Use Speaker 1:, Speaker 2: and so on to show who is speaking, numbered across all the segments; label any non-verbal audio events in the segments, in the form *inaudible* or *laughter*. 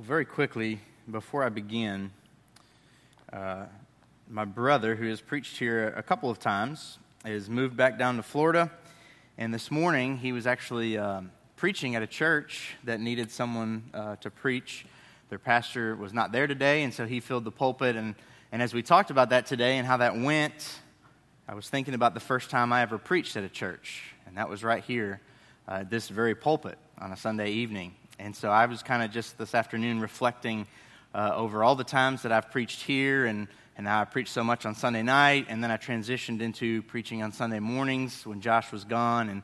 Speaker 1: Well, very quickly, before I begin, uh, my brother, who has preached here a couple of times, has moved back down to Florida. And this morning, he was actually um, preaching at a church that needed someone uh, to preach. Their pastor was not there today, and so he filled the pulpit. And, and as we talked about that today and how that went, I was thinking about the first time I ever preached at a church, and that was right here, uh, this very pulpit on a Sunday evening. And so I was kind of just this afternoon reflecting uh, over all the times that I've preached here and, and I preached so much on Sunday night. And then I transitioned into preaching on Sunday mornings when Josh was gone. And,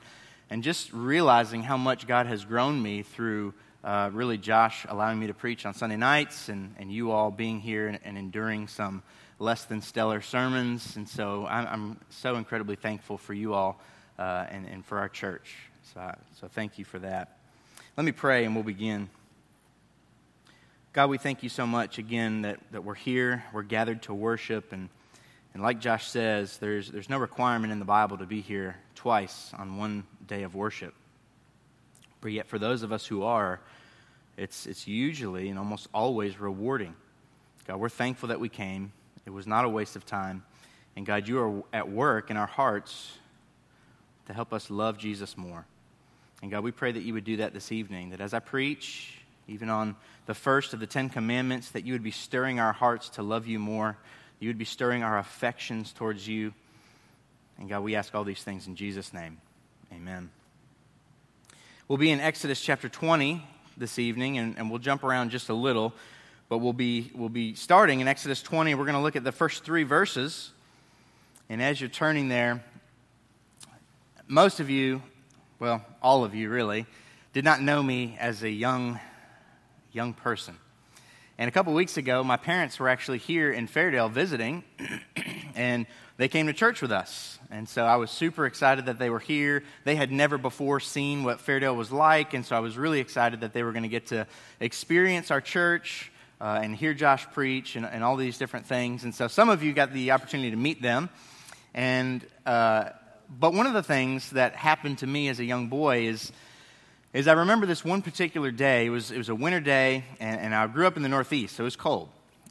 Speaker 1: and just realizing how much God has grown me through uh, really Josh allowing me to preach on Sunday nights and, and you all being here and, and enduring some less than stellar sermons. And so I'm, I'm so incredibly thankful for you all uh, and, and for our church. So, so thank you for that. Let me pray and we'll begin. God, we thank you so much again that, that we're here, we're gathered to worship, and, and like Josh says, there's, there's no requirement in the Bible to be here twice on one day of worship. But yet, for those of us who are, it's, it's usually and almost always rewarding. God, we're thankful that we came. It was not a waste of time. And God, you are at work in our hearts to help us love Jesus more. And God, we pray that you would do that this evening, that as I preach, even on the first of the Ten Commandments, that you would be stirring our hearts to love you more. You would be stirring our affections towards you. And God, we ask all these things in Jesus' name. Amen. We'll be in Exodus chapter 20 this evening, and, and we'll jump around just a little, but we'll be, we'll be starting in Exodus 20. We're going to look at the first three verses. And as you're turning there, most of you well, all of you really, did not know me as a young, young person. And a couple weeks ago, my parents were actually here in Fairdale visiting, *clears throat* and they came to church with us. And so I was super excited that they were here. They had never before seen what Fairdale was like, and so I was really excited that they were going to get to experience our church uh, and hear Josh preach and, and, all these different things. And so some of you got the opportunity to meet them. And uh, but one of the things that happened to me as a young boy is, is I remember this one particular day. It was, it was a winter day, and, and I grew up in the Northeast, so it was cold.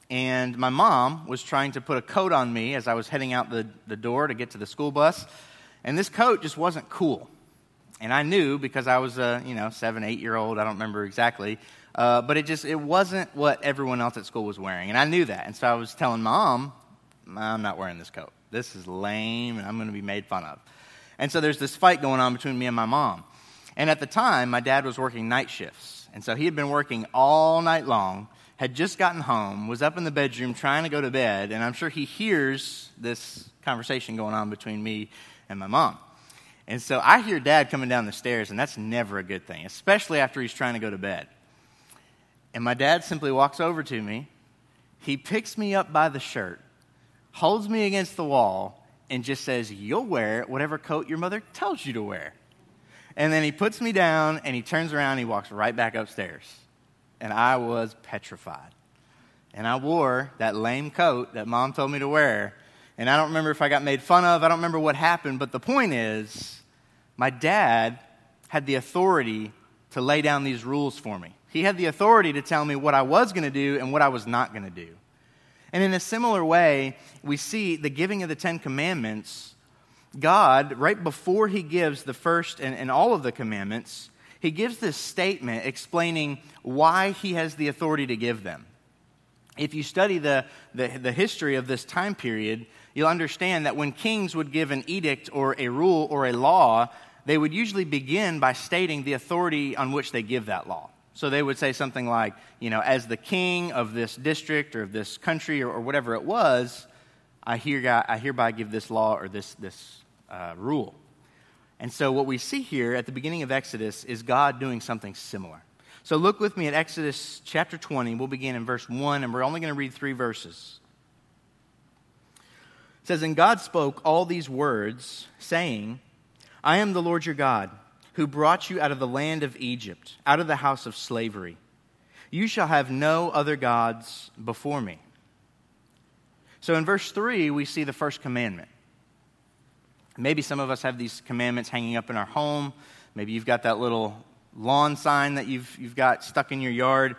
Speaker 1: And my mom was trying to put a coat on me as I was heading out the, the door to get to the school bus. And this coat just wasn't cool. And I knew because I was a, you know, seven, eight year old, I don't remember exactly. Uh, but it just, it wasn't what everyone else at school was wearing. And I knew that. And so I was telling mom, I'm not wearing this coat. This is lame, and I'm going to be made fun of. And so there's this fight going on between me and my mom. And at the time, my dad was working night shifts. And so he had been working all night long, had just gotten home, was up in the bedroom trying to go to bed, and I'm sure he hears this conversation going on between me and my mom. And so I hear dad coming down the stairs, and that's never a good thing, especially after he's trying to go to bed. And my dad simply walks over to me. He picks me up by the shirt, holds me against the wall, and just says, You'll wear whatever coat your mother tells you to wear. And then he puts me down and he turns around and he walks right back upstairs. And I was petrified. And I wore that lame coat that mom told me to wear. And I don't remember if I got made fun of, I don't remember what happened, but the point is, my dad had the authority to lay down these rules for me. He had the authority to tell me what I was going to do and what I was not going to do. And in a similar way, we see the giving of the Ten Commandments. God, right before he gives the first and, and all of the commandments, he gives this statement explaining why he has the authority to give them. If you study the, the, the, history of this time period, you'll understand that when kings would give an edict or a rule or a law, they would usually begin by stating the authority on which they give that law. So they would say something like, you know, as the king of this district or of this country or, or whatever it was, I, hear, I hereby give this law or this, this uh, rule. And so what we see here at the beginning of Exodus is God doing something similar. So look with me at Exodus chapter 20. We'll begin in verse 1, and we're only going to read three verses. It says, And God spoke all these words, saying, I am the Lord your God who brought you out of the land of Egypt, out of the house of slavery. You shall have no other gods before me. So in verse 3, we see the first commandment. Maybe some of us have these commandments hanging up in our home. Maybe you've got that little lawn sign that you've, you've got stuck in your yard.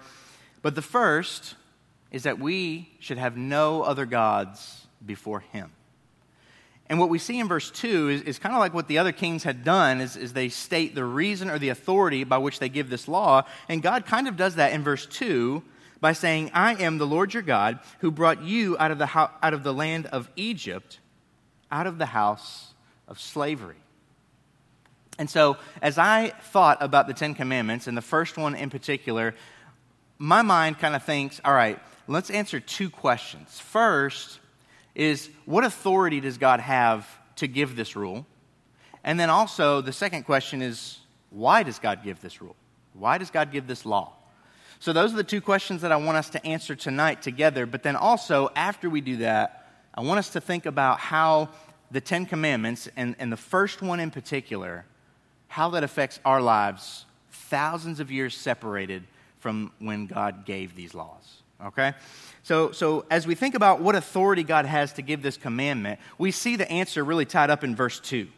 Speaker 1: But the first is that we should have no other gods before him. And what we see in verse 2 is, is kind of like what the other kings had done, is, is they state the reason or the authority by which they give this law. And God kind of does that in verse 2 by saying, I am the Lord your God who brought you out of the, ho- out of the land of Egypt, out of the house of slavery. And so, as I thought about the Ten Commandments, and the first one in particular, my mind kind of thinks, all right, let's answer two questions. First is, what authority does God have to give this rule? And then also, the second question is, why does God give this rule? Why does God give this law? So, those are the two questions that I want us to answer tonight together. But then also, after we do that, I want us to think about how the Ten Commandments, and, and the first one in particular, how that affects our lives thousands of years separated from when God gave these laws. Okay? So, so as we think about what authority God has to give this commandment, we see the answer really tied up in verse 2.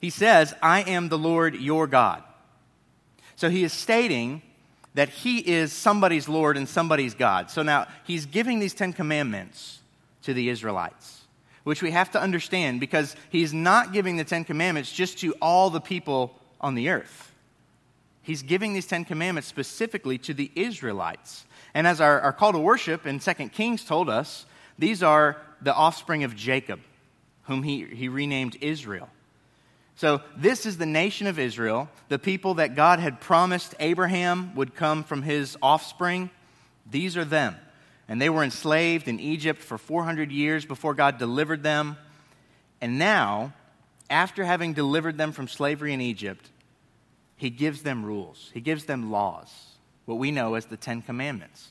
Speaker 1: He says, I am the Lord your God. So he is stating that he is somebody's Lord and somebody's God. So now he's giving these Ten Commandments to the Israelites, which we have to understand because he's not giving the Ten Commandments just to all the people on the earth. He's giving these Ten Commandments specifically to the Israelites. And as our, our call to worship in 2 Kings told us, these are the offspring of Jacob, whom he, he renamed Israel. So, this is the nation of Israel, the people that God had promised Abraham would come from his offspring. These are them. And they were enslaved in Egypt for 400 years before God delivered them. And now, after having delivered them from slavery in Egypt, he gives them rules, he gives them laws, what we know as the Ten Commandments.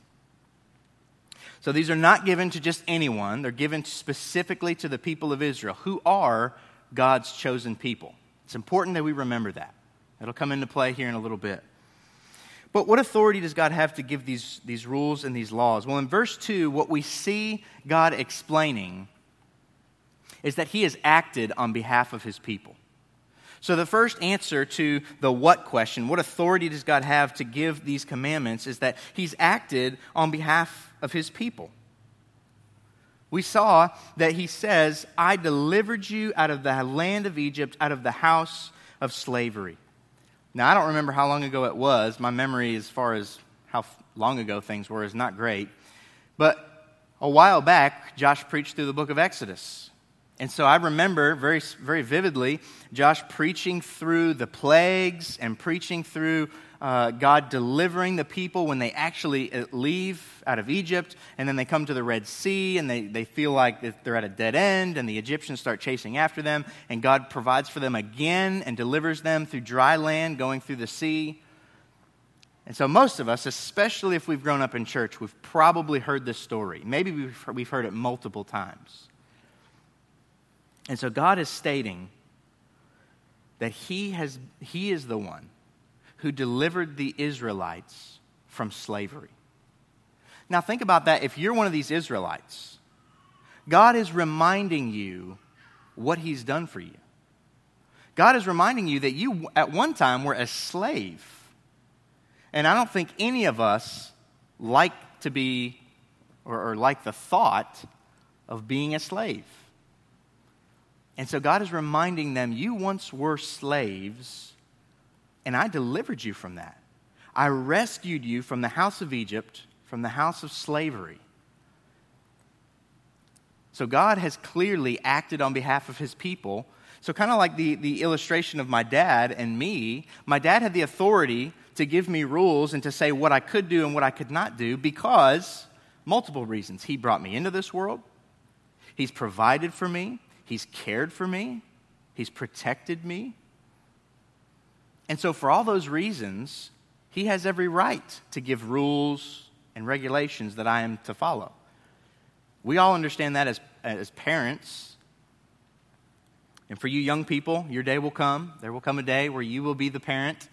Speaker 1: So these are not given to just anyone, they're given specifically to the people of Israel, who are God's chosen people. It's important that we remember that. It'll come into play here in a little bit. But what authority does God have to give these, these rules and these laws? Well, in verse 2, what we see God explaining is that he has acted on behalf of his people. So, the first answer to the what question, what authority does God have to give these commandments, is that he's acted on behalf of his people we saw that he says, I delivered you out of the land of Egypt, out of the house of slavery. Now, I don't remember how long ago it was. My memory, as far as how long ago things were, is not great. But a while back, Josh preached through the book of Exodus. And so I remember very, very vividly Josh preaching through the plagues and preaching through uh, God delivering the people when they actually uh, leave out of Egypt, and then they come to the Red Sea and they, they feel like they're at a dead end, and the Egyptians start chasing after them, and God provides for them again and delivers them through dry land going through the sea. And so, most of us, especially if we've grown up in church, we've probably heard this story. Maybe we've, we've heard it multiple times. And so, God is stating that he, has, he is the one who delivered the Israelites from slavery. Now, think about that. If you're one of these Israelites, God is reminding you what He's done for you. God is reminding you that you, at one time, were a slave. And I don't think any of us like to be, or, or like the thought of being a slave. And so God is reminding them, you once were slaves and I delivered you from that. I rescued you from the house of Egypt, from the house of slavery. So God has clearly acted on behalf of his people. So, kind of like the, the illustration of my dad and me, my dad had the authority to give me rules and to say what I could do and what I could not do because multiple reasons. He brought me into this world, he's provided for me, he's cared for me, he's protected me, and so, for all those reasons, he has every right to give rules and regulations that I am to follow. We all understand that as, as parents. And for you young people, your day will come. There will come a day where you will be the parent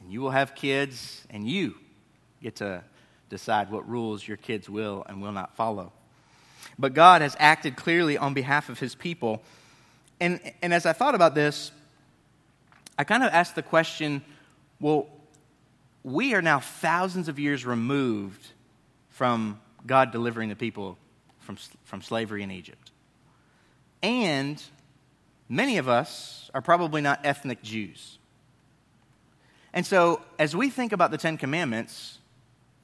Speaker 1: and you will have kids, and you get to decide what rules your kids will and will not follow. But God has acted clearly on behalf of his people. And, and as I thought about this, I kind of asked the question well, we are now thousands of years removed from God delivering the people from, from slavery in Egypt. And many of us are probably not ethnic Jews. And so, as we think about the Ten Commandments,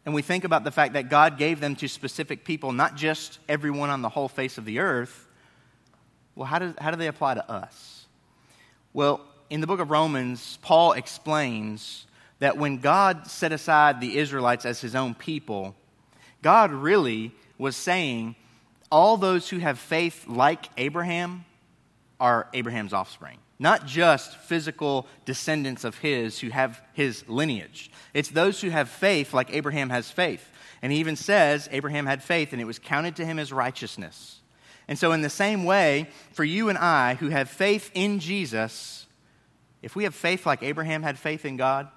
Speaker 1: and we think about the fact that God gave them to specific people, not just everyone on the whole face of the earth, well, how do, how do they apply to us? Well, in the book of Romans, Paul explains that when God set aside the Israelites as his own people, God really was saying, all those who have faith like Abraham are Abraham's offspring. Not just physical descendants of his who have his lineage. It's those who have faith like Abraham has faith. And he even says Abraham had faith and it was counted to him as righteousness. And so, in the same way, for you and I who have faith in Jesus, if we have faith like Abraham had faith in God,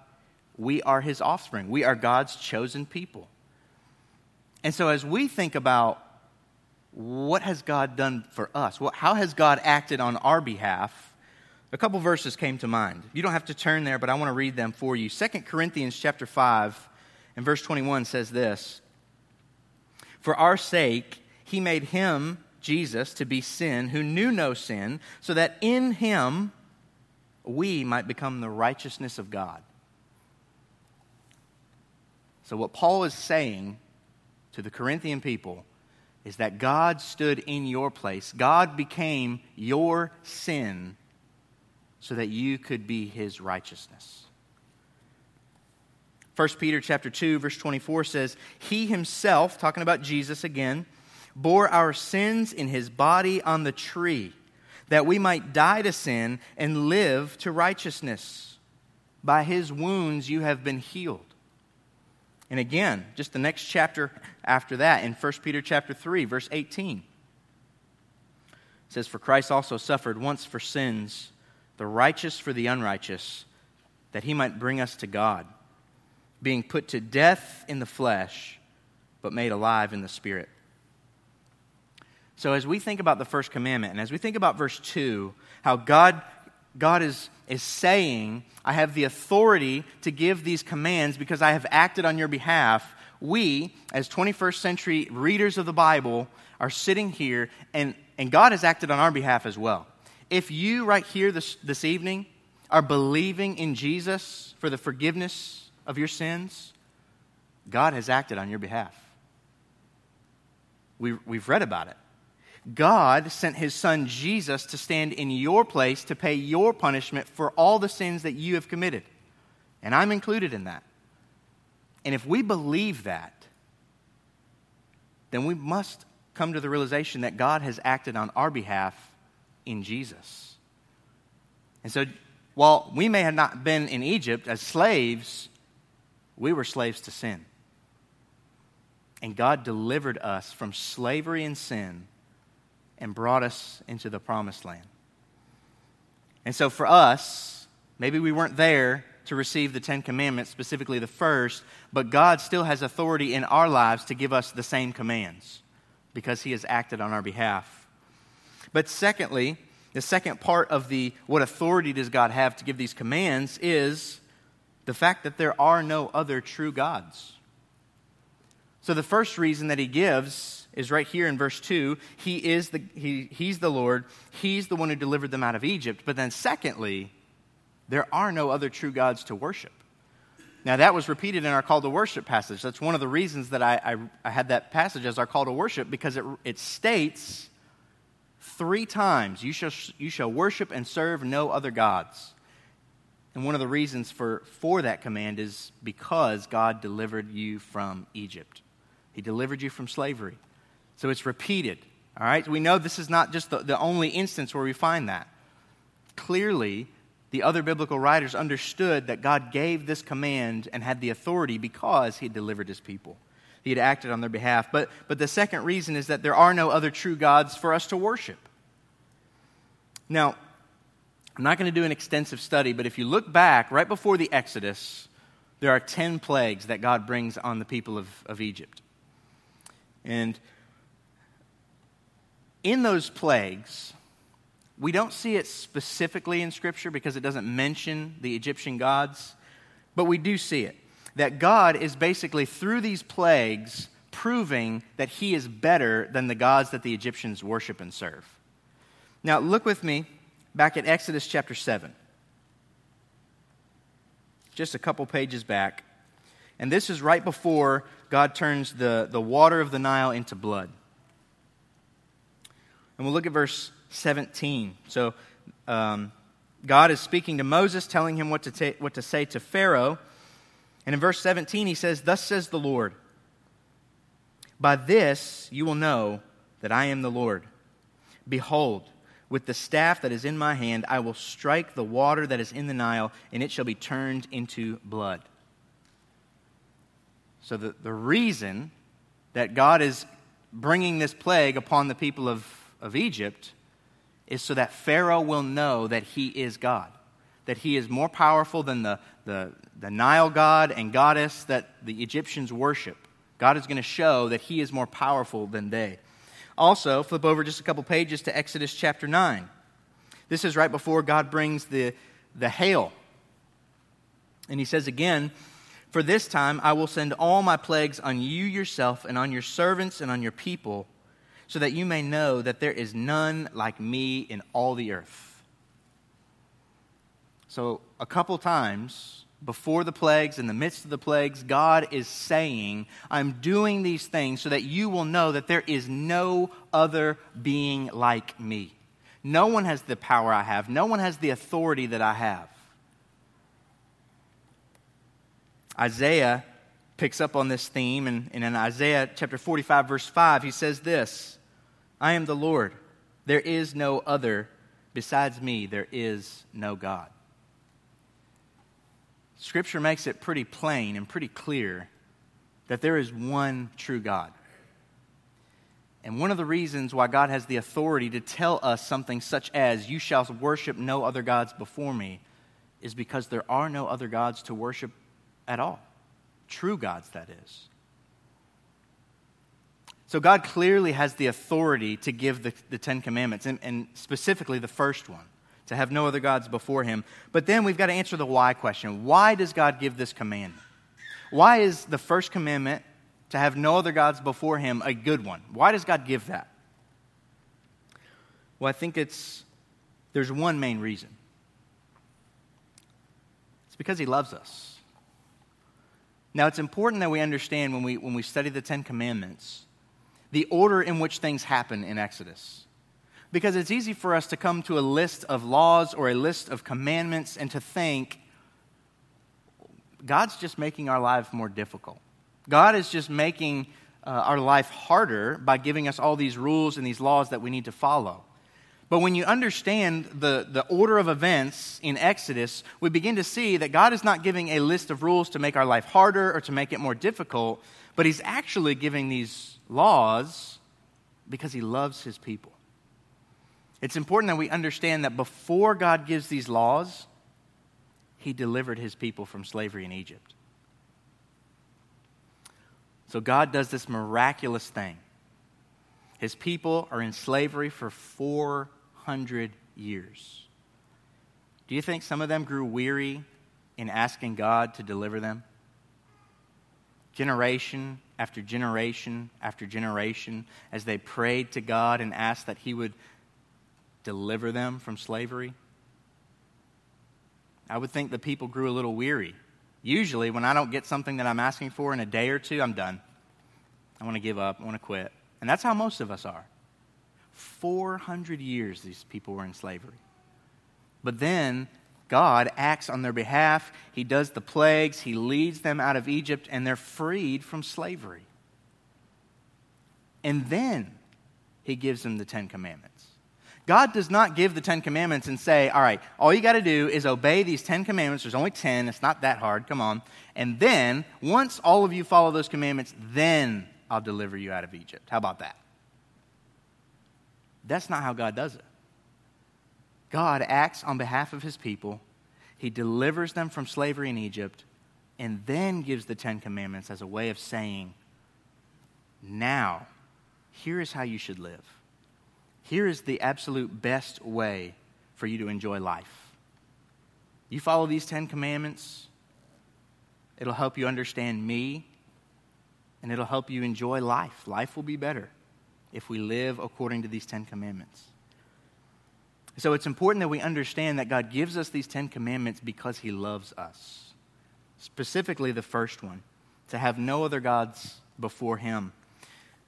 Speaker 1: we are his offspring. We are God's chosen people. And so, as we think about what has God done for us, how has God acted on our behalf, a couple verses came to mind. You don't have to turn there, but I want to read them for you. 2 Corinthians chapter 5 and verse 21 says this For our sake, he made him, Jesus, to be sin, who knew no sin, so that in him we might become the righteousness of God. So, what Paul is saying to the Corinthian people is that God stood in your place. God became your sin so that you could be his righteousness. 1 Peter chapter 2 verse 24 says, "He himself, talking about Jesus again, bore our sins in his body on the tree, that we might die to sin and live to righteousness. By his wounds you have been healed." And again, just the next chapter after that, in 1 Peter chapter 3, verse 18, it says, For Christ also suffered once for sins, the righteous for the unrighteous, that he might bring us to God, being put to death in the flesh, but made alive in the spirit. So, as we think about the first commandment, and as we think about verse 2, how God, God is is saying, I have the authority to give these commands because I have acted on your behalf. We, as 21st century readers of the Bible, are sitting here, and, and God has acted on our behalf as well. If you, right here this, this evening, are believing in Jesus for the forgiveness of your sins, God has acted on your behalf. We, we've read about it. God sent his son Jesus to stand in your place to pay your punishment for all the sins that you have committed. And I'm included in that. And if we believe that, then we must come to the realization that God has acted on our behalf in Jesus. And so, while we may have not been in Egypt as slaves, we were slaves to sin. And God delivered us from slavery and sin and brought us into the promised land. And so for us, maybe we weren't there to receive the Ten Commandments, specifically the first, but God still has authority in our lives to give us the same commands because He has acted on our behalf. But secondly, the second part of the what authority does God have to give these commands is the fact that there are no other true gods. So the first reason that he gives is right here in verse 2. He is the, he, he's the Lord. He's the one who delivered them out of Egypt. But then, secondly, there are no other true gods to worship. Now, that was repeated in our call to worship passage. That's one of the reasons that I, I, I had that passage as our call to worship because it, it states three times you shall, you shall worship and serve no other gods. And one of the reasons for, for that command is because God delivered you from Egypt. He delivered you from slavery. So it's repeated. All right? We know this is not just the, the only instance where we find that. Clearly, the other biblical writers understood that God gave this command and had the authority because he delivered his people. He had acted on their behalf. But, but the second reason is that there are no other true gods for us to worship. Now, I'm not going to do an extensive study, but if you look back right before the Exodus, there are 10 plagues that God brings on the people of, of Egypt. And in those plagues, we don't see it specifically in Scripture because it doesn't mention the Egyptian gods, but we do see it. That God is basically, through these plagues, proving that he is better than the gods that the Egyptians worship and serve. Now, look with me back at Exodus chapter 7. Just a couple pages back. And this is right before God turns the, the water of the Nile into blood. And we'll look at verse 17. So, um, God is speaking to Moses, telling him what to, ta- what to say to Pharaoh. And in verse 17, he says, Thus says the Lord, By this you will know that I am the Lord. Behold, with the staff that is in my hand, I will strike the water that is in the Nile, and it shall be turned into blood. So, the, the reason that God is bringing this plague upon the people of, of Egypt is so that Pharaoh will know that he is God, that he is more powerful than the, the, the Nile god and goddess that the Egyptians worship. God is going to show that he is more powerful than they. Also, flip over just a couple pages to Exodus chapter 9. This is right before God brings the, the hail. And he says again, For this time I will send all my plagues on you yourself and on your servants and on your people, so that you may know that there is none like me in all the earth. So, a couple times before the plagues, in the midst of the plagues, God is saying, I'm doing these things so that you will know that there is no other being like me. No one has the power I have, no one has the authority that I have. Isaiah picks up on this theme, and, in Isaiah chapter 45, verse 5, he says this I am the Lord. There is no other. Besides me, there is no God. Scripture makes it pretty plain and pretty clear that there is one true God. And one of the reasons why God has the authority to tell us something such as, You shall worship no other gods before me, is because there are no other gods to worship at all. True gods, that is. So God clearly has the authority to give the, the Ten Commandments, and, and specifically the first one to have no other gods before him. But then we've got to answer the why question. Why does God give this commandment? Why is the first commandment to have no other gods before him a good one? Why does God give that? Well, I think it's there's one main reason. It's because he loves us. Now, it's important that we understand when we, when we study the Ten Commandments the order in which things happen in Exodus because it's easy for us to come to a list of laws or a list of commandments and to think God's just making our life more difficult. God is just making uh, our life harder by giving us all these rules and these laws that we need to follow. But when you understand the, the order of events in Exodus, we begin to see that God is not giving a list of rules to make our life harder or to make it more difficult, but He's actually giving these laws because He loves His people. It's important that we understand that before God gives these laws, He delivered His people from slavery in Egypt. So God does this miraculous thing. His people are in slavery for 400 years. Do you think some of them grew weary in asking God to deliver them? Generation after generation after generation, as they prayed to God and asked that He would deliver them from slavery? I would think the people grew a little weary. Usually, when I don't get something that I'm asking for in a day or two, I'm done. I want to give up. I want to quit. And that's how most of us are. 400 years these people were in slavery. But then God acts on their behalf. He does the plagues. He leads them out of Egypt, and they're freed from slavery. And then He gives them the Ten Commandments. God does not give the Ten Commandments and say, all right, all you got to do is obey these Ten Commandments. There's only 10, it's not that hard, come on. And then, once all of you follow those commandments, then I'll deliver you out of Egypt. How about that? That's not how God does it. God acts on behalf of his people, he delivers them from slavery in Egypt, and then gives the Ten Commandments as a way of saying, now, here is how you should live. Here is the absolute best way for you to enjoy life. You follow these Ten Commandments, it'll help you understand me, and it'll help you enjoy life. Life will be better if we live according to these Ten Commandments. So it's important that we understand that God gives us these Ten Commandments because He loves us. Specifically, the first one to have no other gods before Him.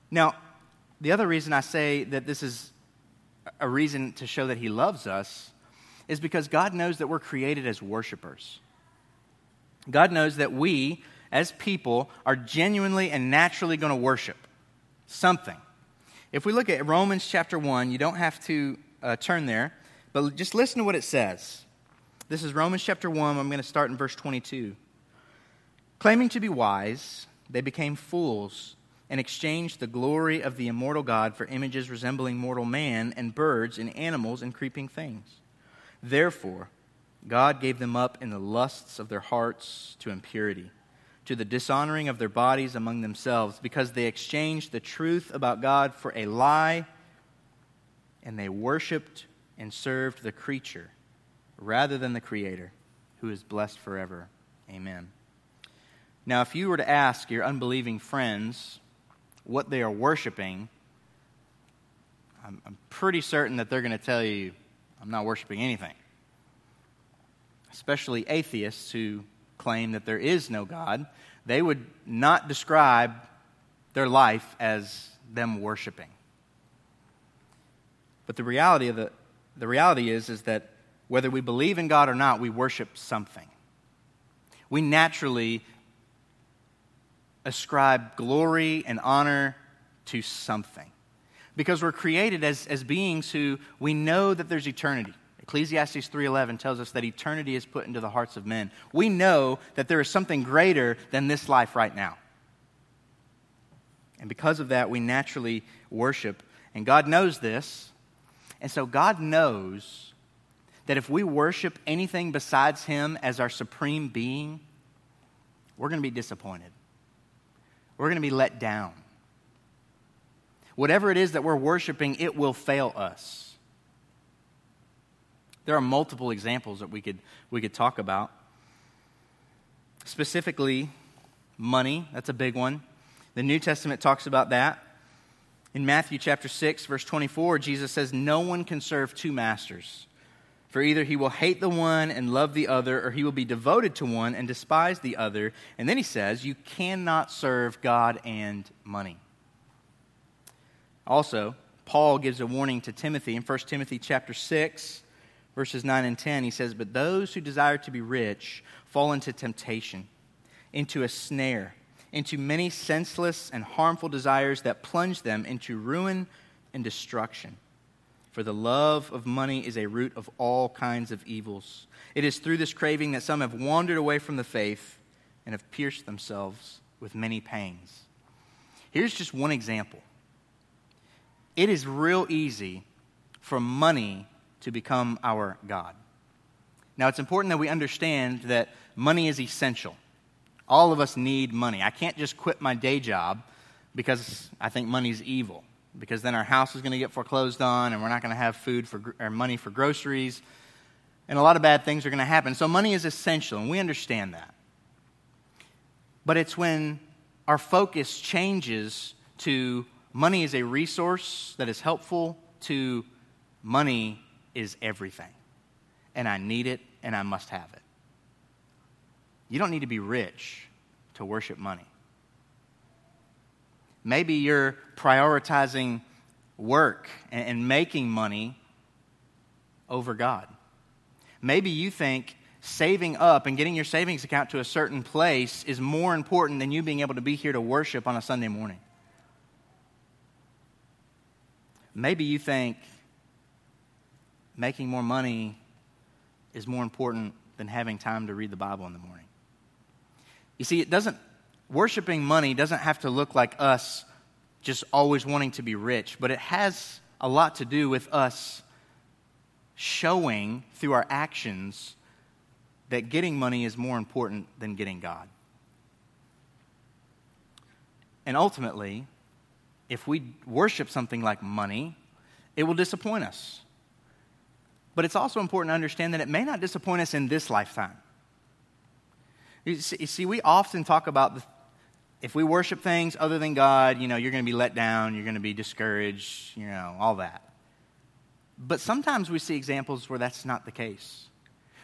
Speaker 1: Now, the other reason I say that this is a reason to show that He loves us is because God knows that we're created as worshipers. God knows that we, as people, are genuinely and naturally going to worship something. If we look at Romans chapter 1, you don't have to uh, turn there, but just listen to what it says. This is Romans chapter 1. I'm going to start in verse 22. Claiming to be wise, they became fools and exchanged the glory of the immortal God for images resembling mortal man and birds and animals and creeping things. Therefore, God gave them up in the lusts of their hearts to impurity, to the dishonoring of their bodies among themselves, because they exchanged the truth about God for a lie, and they worshiped and served the creature rather than the Creator, who is blessed forever. Amen. Now, if you were to ask your unbelieving friends what they are worshiping, I'm, I'm pretty certain that they're going to tell you, I'm not worshiping anything. Especially atheists who claim that there is no God, they would not describe their life as them worshiping. But the reality of the, the reality is, is that whether we believe in God or not, we worship something. We naturally ascribe glory and honor to something. Because we're created as, as beings who we know that there's eternity. Ecclesiastes 3:11 tells us that eternity is put into the hearts of men. We know that there is something greater than this life right now. And because of that, we naturally worship. And God knows this. And so God knows that if we worship anything besides Him as our supreme being, we're going to be disappointed we're going to be let down. Whatever it is that we're worshiping, it will fail us. There are multiple examples that we could, we could talk about. Specifically, money, that's a big one. The New Testament talks about that. In Matthew chapter 6, verse 24, Jesus says, No one can serve two masters. For either he will hate the one and love the other, or he will be devoted to one and despise the other. And then he says, You cannot serve God and money. Also, Paul gives a warning to Timothy in 1 Timothy chapter 6, verses 9 and 10. He says, But those who desire to be rich fall into temptation, into a snare, into many senseless and harmful desires that plunge them into ruin and destruction. For the love of money is a root of all kinds of evils. It is through this craving that some have wandered away from the faith and have pierced themselves with many pangs. Here's just one example it is real easy for money to become our God. Now, it's important that we understand that money is essential. All of us need money. I can't just quit my day job because I think money is evil because then our house is going to get foreclosed on and we're not going to have food for, or money for groceries. And a lot of bad things are going to happen. So money is essential, and we understand that. But it's when our focus changes to money is a resource that is helpful to money is everything. And I need it and I must have it. You don't need to be rich to worship money. Maybe you're prioritizing work and, making money over God. Maybe you think saving up and getting your savings account to a certain place is more important than you being able to be here to worship on a Sunday morning. Maybe you think making more money is more important than having time to read the Bible in the morning. You see, it doesn't worshiping money doesn't have to look like us just always wanting to be rich, but it has a lot to do with us showing through our actions that getting money is more important than getting God. And ultimately, if we worship something like money, it will disappoint us. But it's also important to understand that it may not disappoint us in this lifetime. You see, we often talk about the, if we worship things other than God, you know, you're going to be let down, you're going to be discouraged, you know, all that. But sometimes we see examples where that's not the case.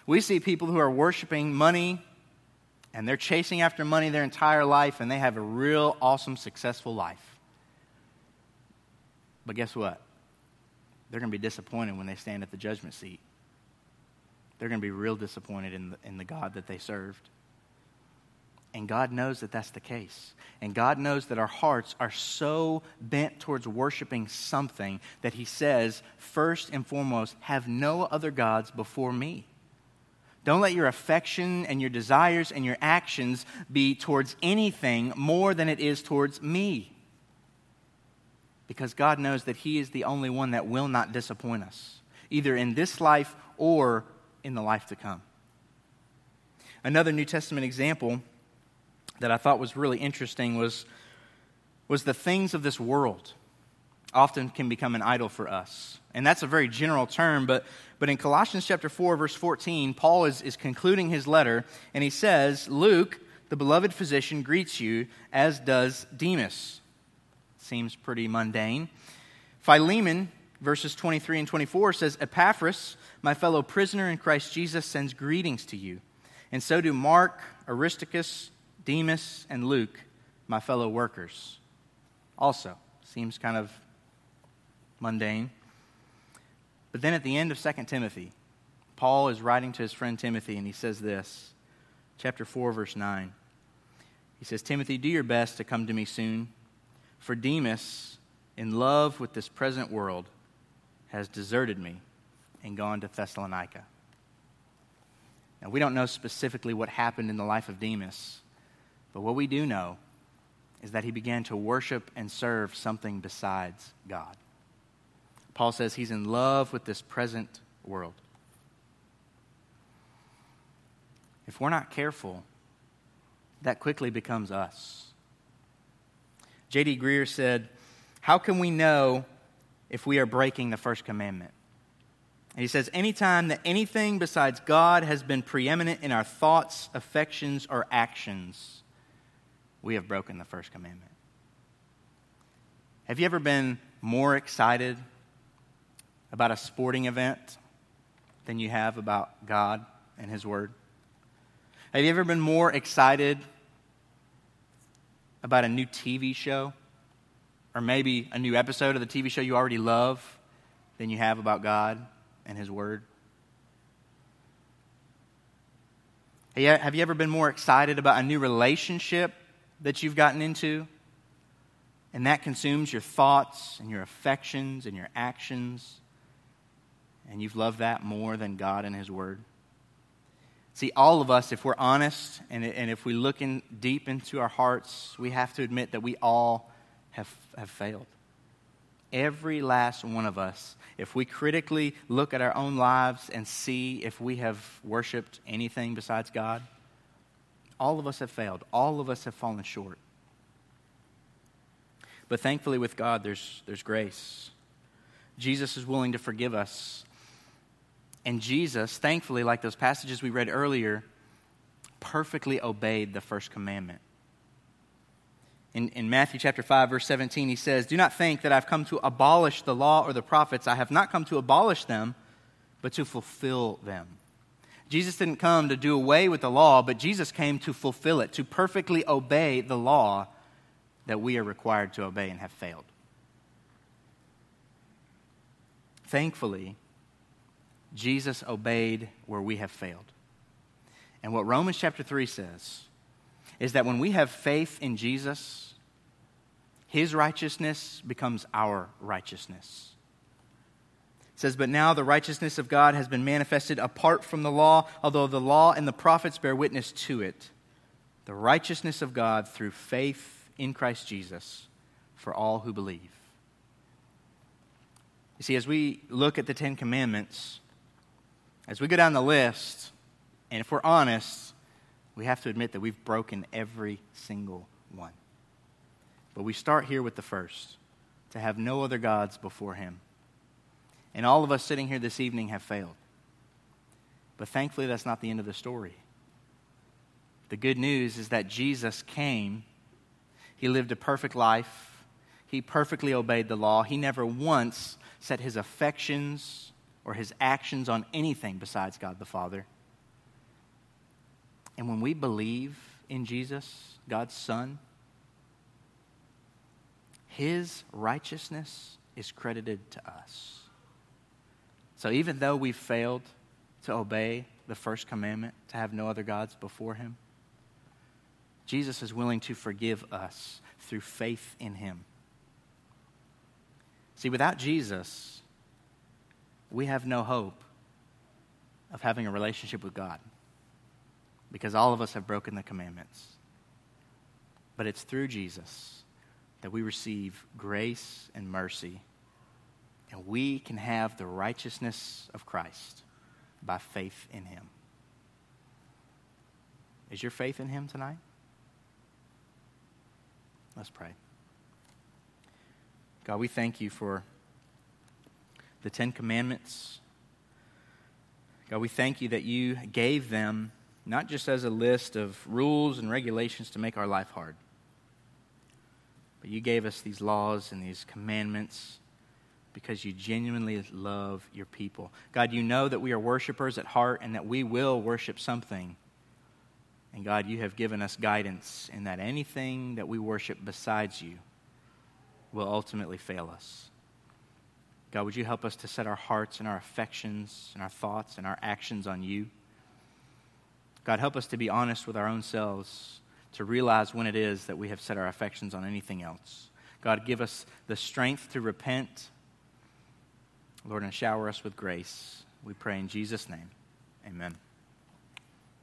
Speaker 1: We see people who are worshiping money and they're chasing after money their entire life and they have a real awesome, successful life. But guess what? They're going to be disappointed when they stand at the judgment seat. They're going to be real disappointed in the, in the God that they served. And God knows that that's the case. And God knows that our hearts are so bent towards worshiping something that He says, first and foremost, have no other gods before me. Don't let your affection and your desires and your actions be towards anything more than it is towards me. Because God knows that He is the only one that will not disappoint us, either in this life or in the life to come. Another New Testament example that I thought was really interesting was, was the things of this world often can become an idol for us. And that's a very general term, but, but in Colossians chapter 4, verse 14, Paul is, is concluding his letter, and he says, Luke, the beloved physician, greets you, as does Demas. Seems pretty mundane. Philemon, verses 23 and 24, says, Epaphras, my fellow prisoner in Christ Jesus, sends greetings to you. And so do Mark, Aristarchus, Demas, and Luke, my fellow workers. Also, seems kind of mundane. But then at the end of 2 Timothy, Paul is writing to his friend Timothy, and he says this, chapter 4, verse 9. He says, Timothy, do your best to come to me soon, for Demas, in love with this present world, has deserted me and gone to Thessalonica. Now, we don't know specifically what happened in the life of Demas, but what we do know is that he began to worship and serve something besides God. Paul says he's in love with this present world. If we're not careful, that quickly becomes us. J.D. Greear said, How can we know if we are breaking the first commandment? And he says, Anytime that anything besides God has been preeminent in our thoughts, affections, or actions, we have broken the first commandment. Have you ever been more excited about a sporting event than you have about God and His Word? Have you ever been more excited about a new TV show or maybe a new episode of the TV show you already love than you have about God and His Word? Have you ever been more excited about a new relationship that you've gotten into, and that consumes your thoughts and your affections and your actions, and you've loved that more than God and His Word. See, all of us, if we're honest and, and if we look in deep into our hearts, we have to admit that we all have, have failed. Every last one of us, if we critically look at our own lives and see if we have worshiped anything besides God, all of us have failed. All of us have fallen short. But thankfully, with God, there's, there's grace. Jesus is willing to forgive us. And Jesus, thankfully, like those passages we read earlier, perfectly obeyed the first commandment. In, in Matthew chapter 5, verse 17, he says, Do not think that I've come to abolish the law or the prophets. I have not come to abolish them, but to fulfill them. Jesus didn't come to do away with the law, but Jesus came to fulfill it, to perfectly obey the law that we are required to obey and have failed. Thankfully, Jesus obeyed where we have failed. And what Romans chapter 3 says is that when we have faith in Jesus, his righteousness becomes our righteousness says, But now the righteousness of God has been manifested apart from the law, although the law and the prophets bear witness to it. The righteousness of God through faith in Christ Jesus for all who believe. You see, as we look at the Ten Commandments, as we go down the list, and if we're honest, we have to admit that we've broken every single one. But we start here with the first to have no other gods before him. And all of us sitting here this evening have failed. But thankfully, that's not the end of the story. The good news is that Jesus came, He lived a perfect life, He perfectly obeyed the law, He never once set His affections or His actions on anything besides God the Father. And when we believe in Jesus, God's Son, His righteousness is credited to us. So even though we've failed to obey the first commandment, to have no other gods before Him, Jesus is willing to forgive us through faith in Him. See, without Jesus, we have no hope of having a relationship with God because all of us have broken the commandments. But it's through Jesus that we receive grace and mercy, and we can have the righteousness of Christ by faith in Him. Is your faith in Him tonight? Let's pray. God, we thank you for the Ten Commandments. God, we thank you that you gave them not just as a list of rules and regulations to make our life hard, but you gave us these laws and these commandments because you genuinely love your people. God, you know that we are worshipers at heart and that we will worship something. And God, you have given us guidance in that anything that we worship besides you will ultimately fail us. God, would you help us to set our hearts and our affections and our thoughts and our actions on you? God, help us to be honest with our own selves, to realize when it is that we have set our affections on anything else. God, give us the strength to repent. Lord, and shower us with grace. We pray in Jesus' name. Amen.